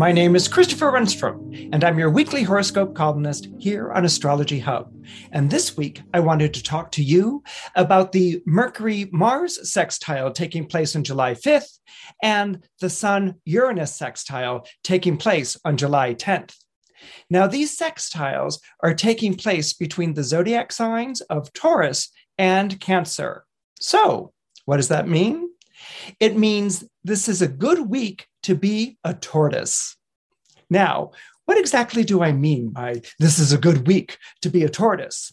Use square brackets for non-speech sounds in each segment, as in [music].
My name is Christopher Renstrom, and I'm your weekly horoscope columnist here on Astrology Hub. And this week, I wanted to talk to you about the Mercury Mars sextile taking place on July 5th and the Sun Uranus sextile taking place on July 10th. Now, these sextiles are taking place between the zodiac signs of Taurus and Cancer. So, what does that mean? It means this is a good week to be a tortoise. Now, what exactly do I mean by this is a good week to be a tortoise?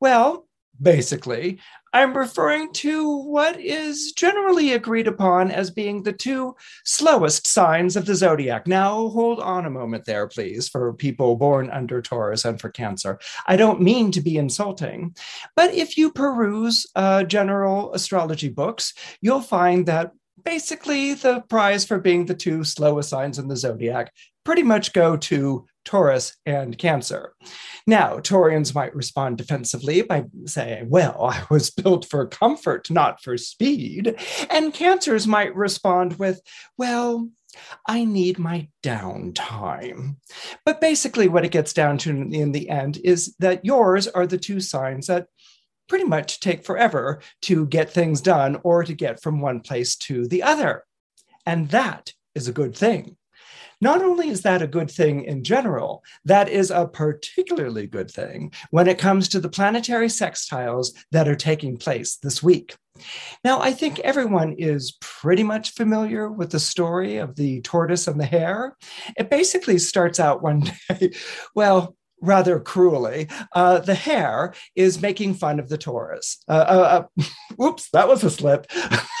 Well, basically, I'm referring to what is generally agreed upon as being the two slowest signs of the zodiac. Now, hold on a moment there, please, for people born under Taurus and for Cancer. I don't mean to be insulting, but if you peruse uh, general astrology books, you'll find that basically the prize for being the two slowest signs in the zodiac pretty much go to Taurus and Cancer. Now, Taurians might respond defensively by saying, Well, I was [laughs] built for comfort, not for speed. And Cancers might respond with, Well, I need my downtime. But basically, what it gets down to in the end is that yours are the two signs that pretty much take forever to get things done or to get from one place to the other. And that is a good thing. Not only is that a good thing in general, that is a particularly good thing when it comes to the planetary sextiles that are taking place this week. Now, I think everyone is pretty much familiar with the story of the tortoise and the hare. It basically starts out one [laughs] day, well, rather cruelly, uh, the hare is making fun of the tortoise. Uh, uh, uh [laughs] oops, that was a slip. [laughs]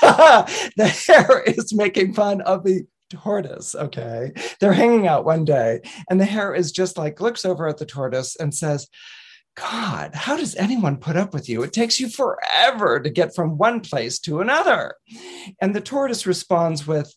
the hare is making fun of the tortoise. Okay. They're hanging out one day, and the hare is just like looks over at the tortoise and says, God, how does anyone put up with you? It takes you forever to get from one place to another. And the tortoise responds with,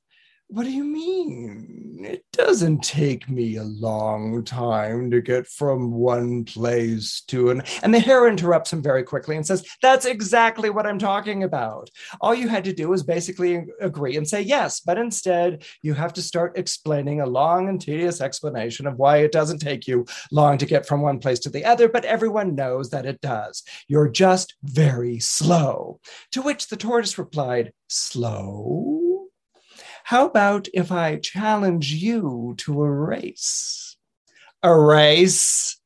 what do you mean? It doesn't take me a long time to get from one place to an. And the hare interrupts him very quickly and says, That's exactly what I'm talking about. All you had to do was basically agree and say yes, but instead you have to start explaining a long and tedious explanation of why it doesn't take you long to get from one place to the other, but everyone knows that it does. You're just very slow. To which the tortoise replied, Slow? How about if I challenge you to a race? A race?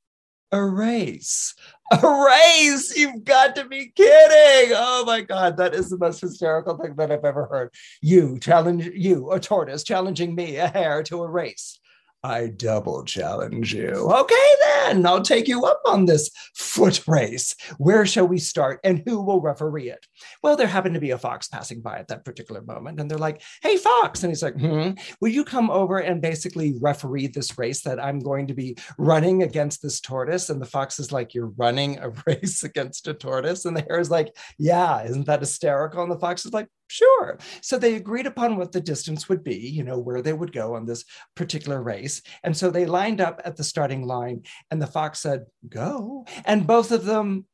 A race. A race! You've got to be kidding! Oh my God, that is the most hysterical thing that I've ever heard. You challenge you, a tortoise, challenging me, a hare, to a race. I double challenge you. Okay, then I'll take you up on this foot race. Where shall we start and who will referee it? Well, there happened to be a fox passing by at that particular moment, and they're like, Hey, fox. And he's like, hmm, Will you come over and basically referee this race that I'm going to be running against this tortoise? And the fox is like, You're running a [laughs] race against a tortoise? And the hare is like, Yeah, isn't that hysterical? And the fox is like, Sure. So they agreed upon what the distance would be, you know, where they would go on this particular race. And so they lined up at the starting line, and the fox said, Go. And both of them,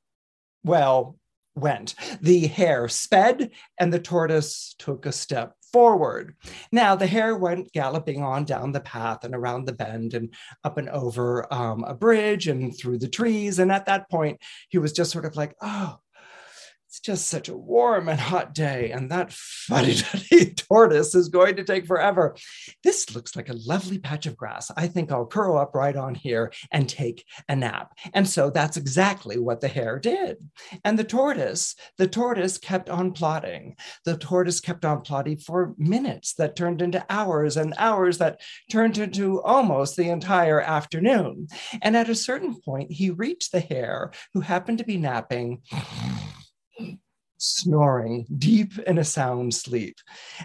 well, went. The hare sped, and the tortoise took a step forward. Now, the hare went galloping on down the path and around the bend and up and over um, a bridge and through the trees. And at that point, he was just sort of like, Oh, it's just such a warm and hot day, and that fuddy [laughs] duddy tortoise is going to take forever. This looks like a lovely patch of grass. I think I'll curl up right on here and take a nap. And so that's exactly what the hare did. And the tortoise, the tortoise kept on plodding. The tortoise kept on plodding for minutes that turned into hours and hours that turned into almost the entire afternoon. And at a certain point, he reached the hare who happened to be napping snoring deep in a sound sleep.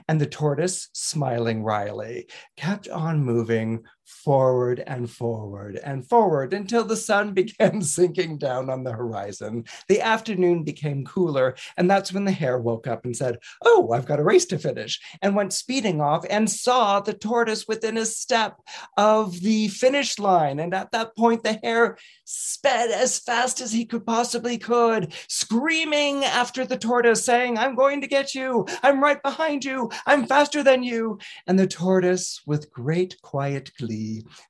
And the tortoise, smiling wryly, kept on moving forward and forward and forward until the sun [laughs] began sinking down on the horizon. The afternoon became cooler, and that's when the hare woke up and said, Oh, I've got a race to finish, and went speeding off and saw the tortoise within a step of the finish line. And at that point, the hare sped as fast as he could possibly could, screaming after the tortoise, saying, I'm going to get you. I'm right behind you. I'm faster than you. And the tortoise, with great quiet glee,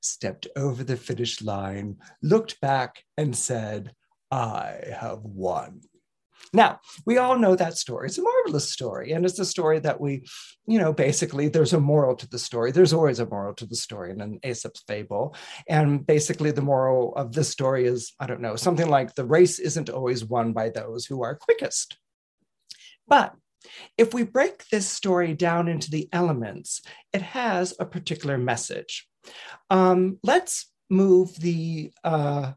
stepped over the finish line, looked back, and said, I have won. Now, we all know that story. It's a marvelous story. And it's a story that we, you know, basically there's a moral to the story. There's always a moral to the story in an Aesop's fable. And basically, the moral of this story is I don't know, something like the race isn't always won by those who are quickest. But if we break this story down into the elements, it has a particular message. Um, let's move the uh,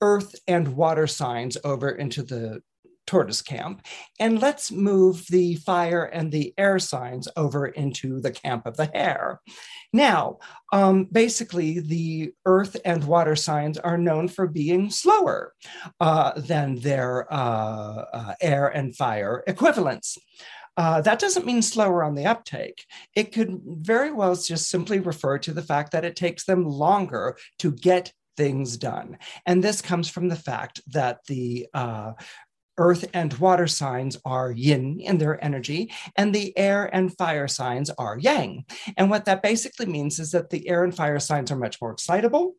earth and water signs over into the tortoise camp. And let's move the fire and the air signs over into the camp of the hare. Now, um, basically, the earth and water signs are known for being slower uh, than their uh, uh, air and fire equivalents. Uh, that doesn't mean slower on the uptake. It could very well just simply refer to the fact that it takes them longer to get things done. And this comes from the fact that the uh, earth and water signs are yin in their energy, and the air and fire signs are yang. And what that basically means is that the air and fire signs are much more excitable.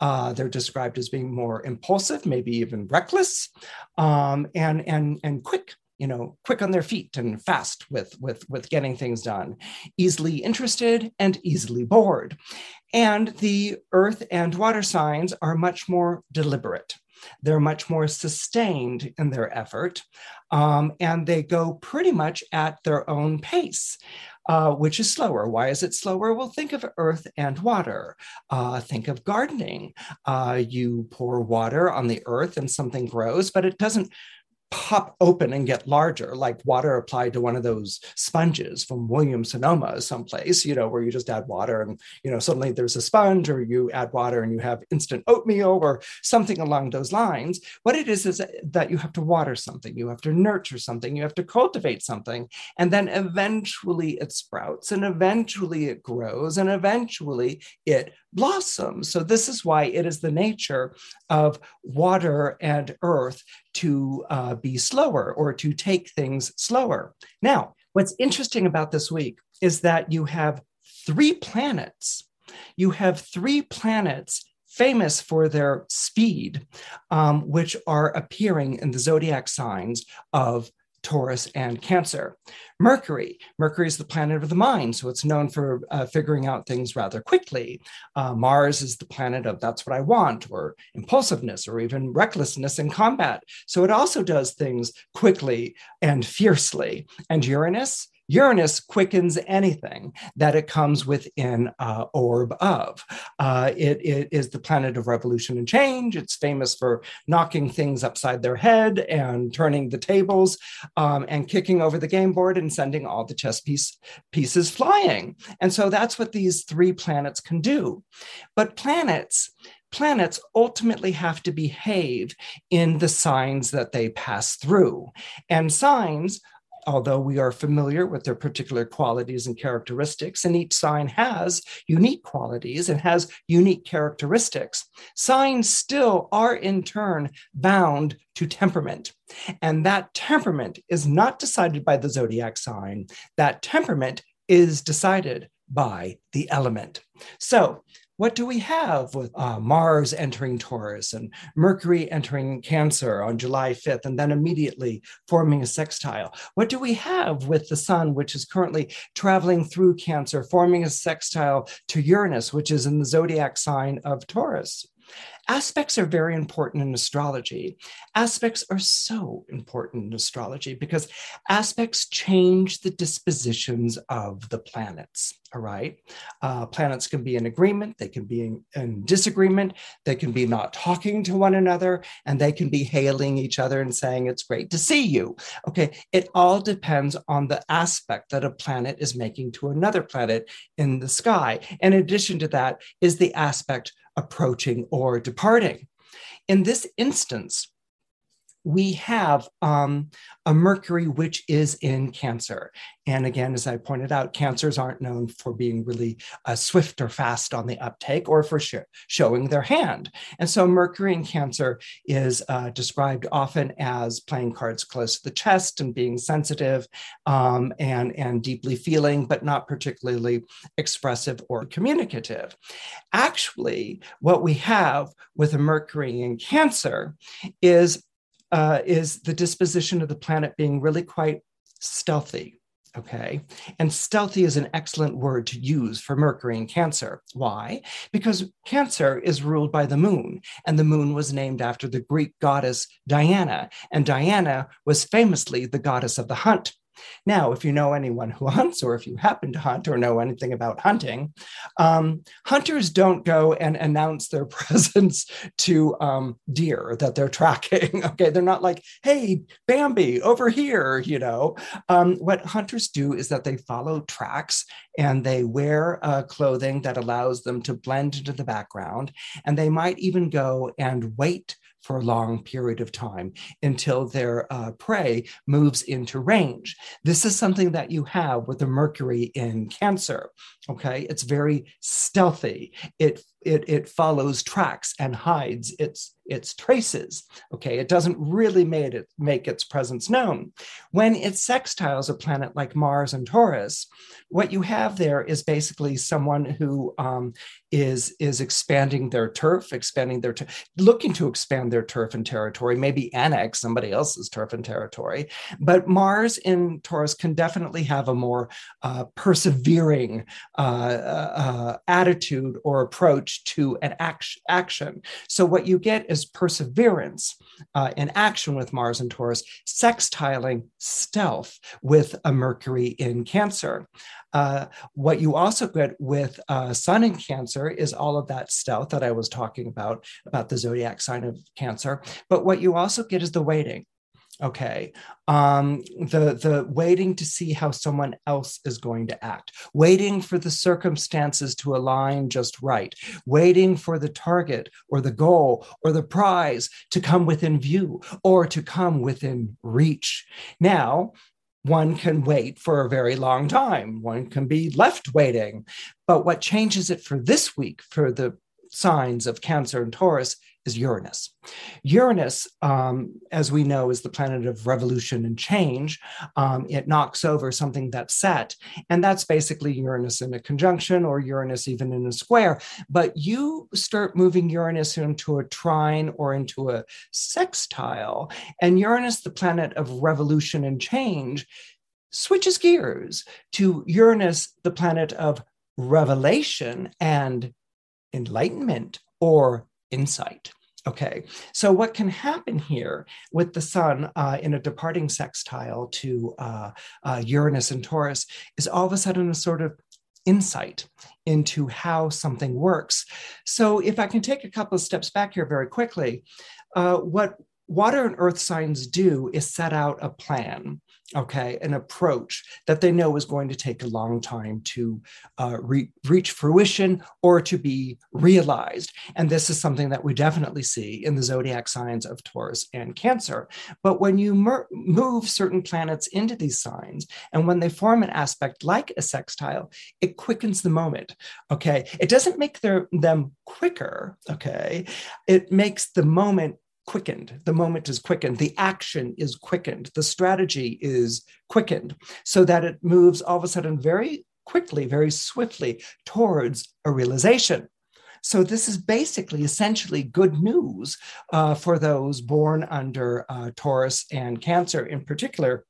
Uh, they're described as being more impulsive, maybe even reckless, um, and, and, and quick you know quick on their feet and fast with with with getting things done easily interested and easily bored and the earth and water signs are much more deliberate they're much more sustained in their effort, um, and they go pretty much at their own pace. Uh, which is slower. Why is it slower? Well, think of earth and water. Uh, think of gardening. Uh, you pour water on the earth and something grows, but it doesn't pop open and get larger, like water applied to one of those sponges from Williams Sonoma someplace, you know, where you just add water and, you know, suddenly there's a sponge or you add water and you have instant oatmeal or something along those lines. What it is is that you have to water something, you have to nurture something, you have to cultivate something, and then eventually it sprouts and eventually it grows and eventually it blossoms. So this is why it is the nature of water and earth to uh, be slower or to take things slower. Now, what's interesting about this week is that you have three planets. You have three planets famous for their speed, um, which are appearing in the zodiac signs of Taurus, and Cancer. Mercury. Mercury is the planet of the mind, so it's known for uh, figuring out things rather quickly. Uh, Mars is the planet of that's what I want, or impulsiveness, or even recklessness in combat. So it also does things quickly and fiercely. And Uranus Uranus quickens anything that it comes within uh, orb of. Uh, it, it is the planet of revolution and change. It's famous for knocking things upside their head and turning the tables um, and kicking over the game board and sending all the chess piece, pieces flying. And so that's what these three planets can do. But planets, planets ultimately have to behave in the signs that they pass through. And signs although we are familiar with their particular qualities and characteristics, and each sign has unique qualities and has unique characteristics, signs still are in turn bound to temperament. And that temperament is not decided by the zodiac sign, that temperament is decided by the element. So, what do we have with uh, Mars entering Taurus and Mercury entering Cancer on July 5th and then immediately forming a sextile? What do we have with the Sun, which is currently traveling through Cancer, forming a sextile to Uranus, which is in the zodiac sign of Taurus? Aspects are very important in astrology. Aspects are so important in astrology because aspects change the dispositions of the planets. All right. Uh, planets can be in agreement, they can be in, in, disagreement, they can be not talking to one another, and they can be hailing each other and saying, It's great to see you. Okay. It all depends on the aspect that a planet is making to another planet in the sky. In addition to that, is the aspect approaching or departing. In this instance, we have um, a Mercury which is in Cancer. And again, as I pointed out, Cancers aren't known for being really uh, swift or fast on the uptake or for sh- showing their hand. And so Mercury in Cancer is uh, described often as playing cards close to the chest and being sensitive um, and, and deeply feeling, but not particularly expressive or communicative. Actually, what we have with a Mercury in Cancer is uh, is the disposition of the planet being really quite stealthy. Okay. And stealthy is an excellent word to use for Mercury in Cancer. Why? Because Cancer is ruled by the moon, and the moon was named after the Greek goddess Diana. And Diana was famously the goddess of the hunt. Now, if you know anyone who [laughs] hunts, or if you happen to hunt or know anything about hunting, um, hunters don't go and announce their [laughs] presence to um, deer that they're tracking. [laughs] okay, they're not like, "Hey, Bambi, over here." You know, um, what hunters do is that they follow tracks and they wear uh, clothing that allows them to blend into the background, and they might even go and wait for a long period of time until their uh, prey moves into range. This is something that you have with the Mercury in Cancer. Okay, it's very stealthy. It it, it follows tracks and hides its its traces. Okay, it doesn't really make it make its presence known. When it sextiles a planet like Mars and Taurus, what you have there is basically someone who um, is is expanding their turf, expanding their looking to expand their turf and territory, maybe annex somebody else's turf and territory. But Mars in Taurus can definitely have a more uh, persevering uh, uh, uh attitude or approach to an act- action. So what you get is perseverance uh, in action with Mars and Taurus, sextiling stealth with a Mercury in Cancer. Uh, what you also get with uh, Sun in Cancer is all of that stealth that I was talking about, about the zodiac sign of Cancer. But what you also get is the waiting okay. Um, the the waiting to see how someone else is going to act. Waiting for the circumstances to align just right. Waiting for the target or the goal or the prize to come within view or to come within reach. Now one can wait for a very long time. One can be left waiting. But what changes it for this week for the signs of cancer and taurus is Uranus. Uranus, um, as we know, is the planet of revolution and change. Um, it knocks over something that's set, and that's basically Uranus in a conjunction or Uranus even in a square. But you start moving Uranus into a trine or into a sextile, and Uranus, the planet of revolution and change, switches gears to Uranus, the planet of revelation and enlightenment or insight. Okay, so what can happen here with the sun uh, in a departing sextile to uh, uh, Uranus and Taurus is all of a sudden a sort of insight into how something works. So, if I can take a couple of steps back here very quickly, uh, what water and earth signs do is set out a plan okay, an approach that they know is going to take a long time to uh, re- reach fruition or to be realized. And this is something that we definitely see in the zodiac signs of Taurus and Cancer. But when you mer- move certain planets into these signs, and when they form an aspect like a sextile, it quickens the moment. Okay, it doesn't make their, them quicker. Okay, it makes the moment quickened. The moment is quickened. The action is quickened. The strategy is quickened so that it moves all of a sudden very quickly, very swiftly towards a realization. So, this is basically essentially good news uh, for those born under uh, Taurus and Cancer in particular,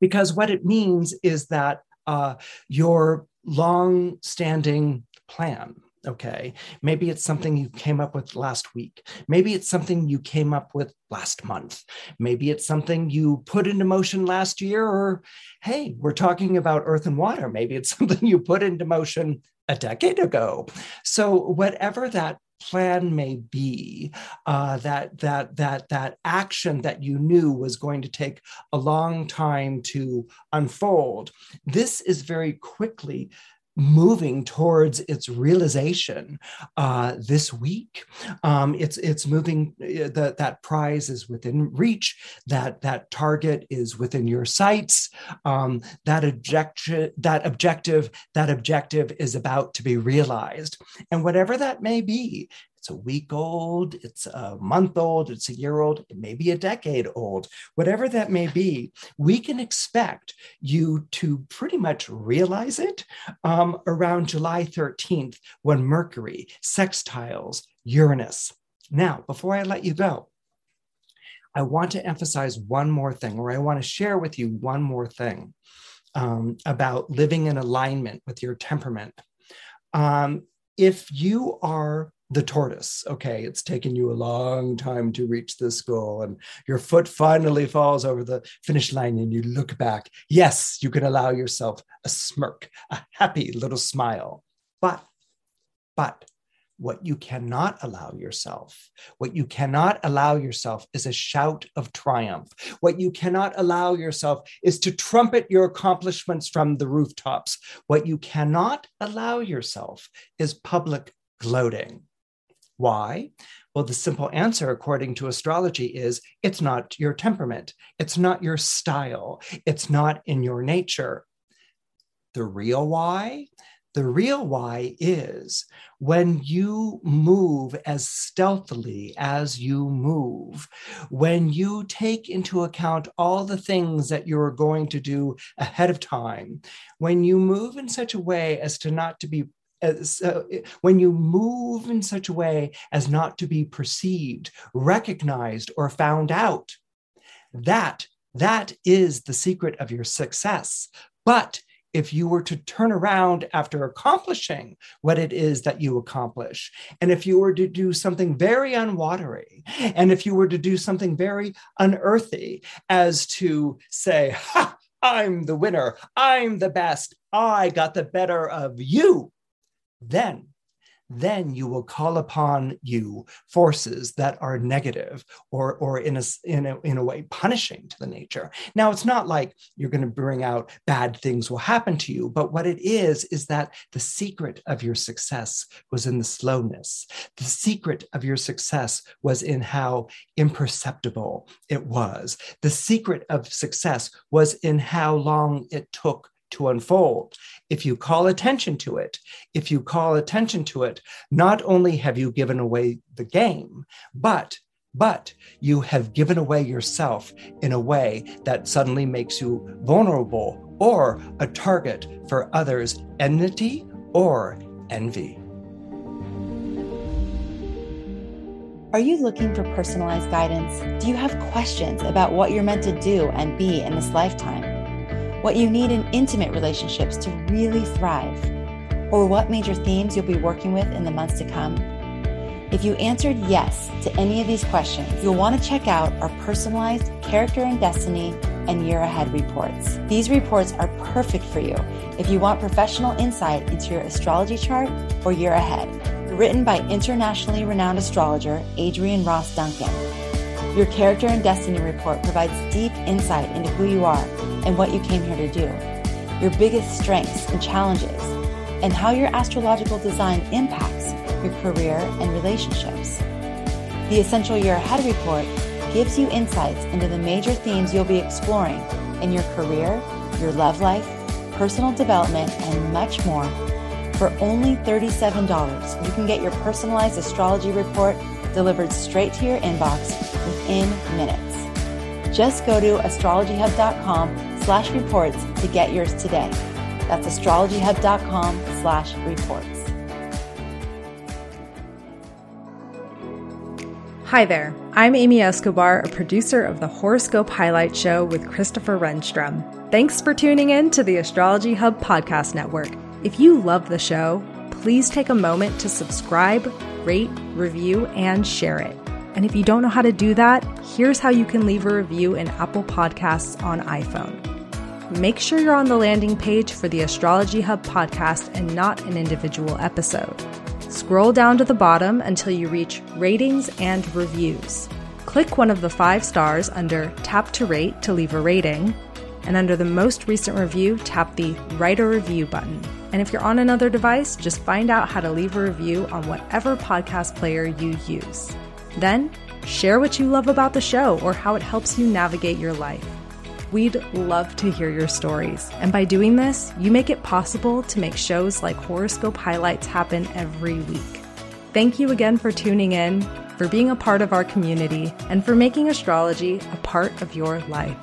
because what it means is that uh, your long standing plan, Okay. Maybe it's something you came up with last week. Maybe it's something you came up with last month. Maybe it's something you put into motion last year, or hey, we're talking about earth and water. Maybe it's [laughs] something you put into motion a decade ago. So, whatever that plan may be uh, that that that that action that you knew was going to take a long time to unfold this is very quickly moving towards its realization uh, this week. Um, it's it's moving. Uh, that that prize is within reach. That that target is within your sights. Um, that objective that objective that objective is about to be realized, and whatever that may be, it's a week old, it's a month old, it's a year old, it may be a decade old, whatever that may be, we can expect you to pretty much realize it um, around July 13th when Mercury sextiles Uranus. Now, before I let you go, I want to emphasize one more thing, or I want to share with you one more thing um, about living in alignment with your temperament. Um, if you are the tortoise. Okay, it's taken you a long time to reach this goal, and your foot finally falls over the finish line, and you look back. Yes, you can allow yourself a smirk, a happy little smile. But, but, what you cannot allow yourself, what you cannot allow yourself is a shout of triumph. What you cannot allow yourself is to trumpet your accomplishments from the rooftops. What you cannot allow yourself is public gloating. Why? Well, the simple answer, according to astrology, is it's not your temperament, it's not your style, it's not in your nature. The real why? The real why is when you move as stealthily as you move, when you take into account all the things that you're going to do ahead of time, when you move in such a way as to not to be uh, when you move in such a way as not to be perceived, recognized, or found out, that that is the secret of your success. But if you were to turn around after accomplishing what it is that you accomplish, and if you were to do something very unwatery, and if you were to do something very unearthly, as to say, ha, I'm the winner, I'm the best, I got the better of you, then then you will call upon you forces that are negative or, or in, a, in, a, in a way punishing to the nature. Now, it's not like you're going to bring out bad things will happen to you, but what it is, is that the secret of your success was in the slowness. The secret of your success was in how imperceptible it was. The secret of success was in how long it took to unfold. If you call attention to it, if you call attention to it, not only have you given away the game, but but you have given away yourself in a way that suddenly makes you vulnerable or a target for others' enmity or envy. Are you looking for personalized guidance? Do you have questions about what you're meant to do and be in this lifetime? What you need in intimate relationships to really thrive, or what major themes you'll be working with in the months to come? If you answered yes to any of these questions, you'll want to check out our personalized character and destiny and year ahead reports. These reports are perfect for you if you want professional insight into your astrology chart or year ahead. Written by internationally renowned astrologer Adrian Ross Duncan. Your character and destiny report provides deep insight into who you are and what you came here to do, your biggest strengths and challenges, and how your astrological design impacts your career and relationships. The Essential Year Ahead report gives you insights into the major themes you'll be exploring in your career, your love life, personal development, and much more. For only $37, you can get your personalized astrology report delivered straight to your inbox within minutes. Just go to astrologyhub.com slash reports to get yours today. That's astrologyhub.com slash reports. Hi there. I'm Amy Escobar, a producer of the Horoscope Highlight Show with Christopher Renstrom. Thanks for tuning in to the Astrology Hub Podcast Network. If you love the show, please take a moment to subscribe, rate, review, and share it. And if you don't know how to do that, here's how you can leave a review in Apple Podcasts on iPhone. Make sure you're on the landing page for the Astrology Hub podcast and not an individual episode. Scroll down to the bottom until you reach ratings and reviews. Click one of the five stars under Tap to Rate to leave a rating, and under the most recent review, tap the Write a Review button. And if you're on another device, just find out how to leave a review on whatever podcast player you use. Then, share what you love about the show or how it helps you navigate your life. We'd love to hear your stories. And by doing this, you make it possible to make shows like Horoscope Highlights happen every week. Thank you again for tuning in, for being a part of our community, and for making astrology a part of your life.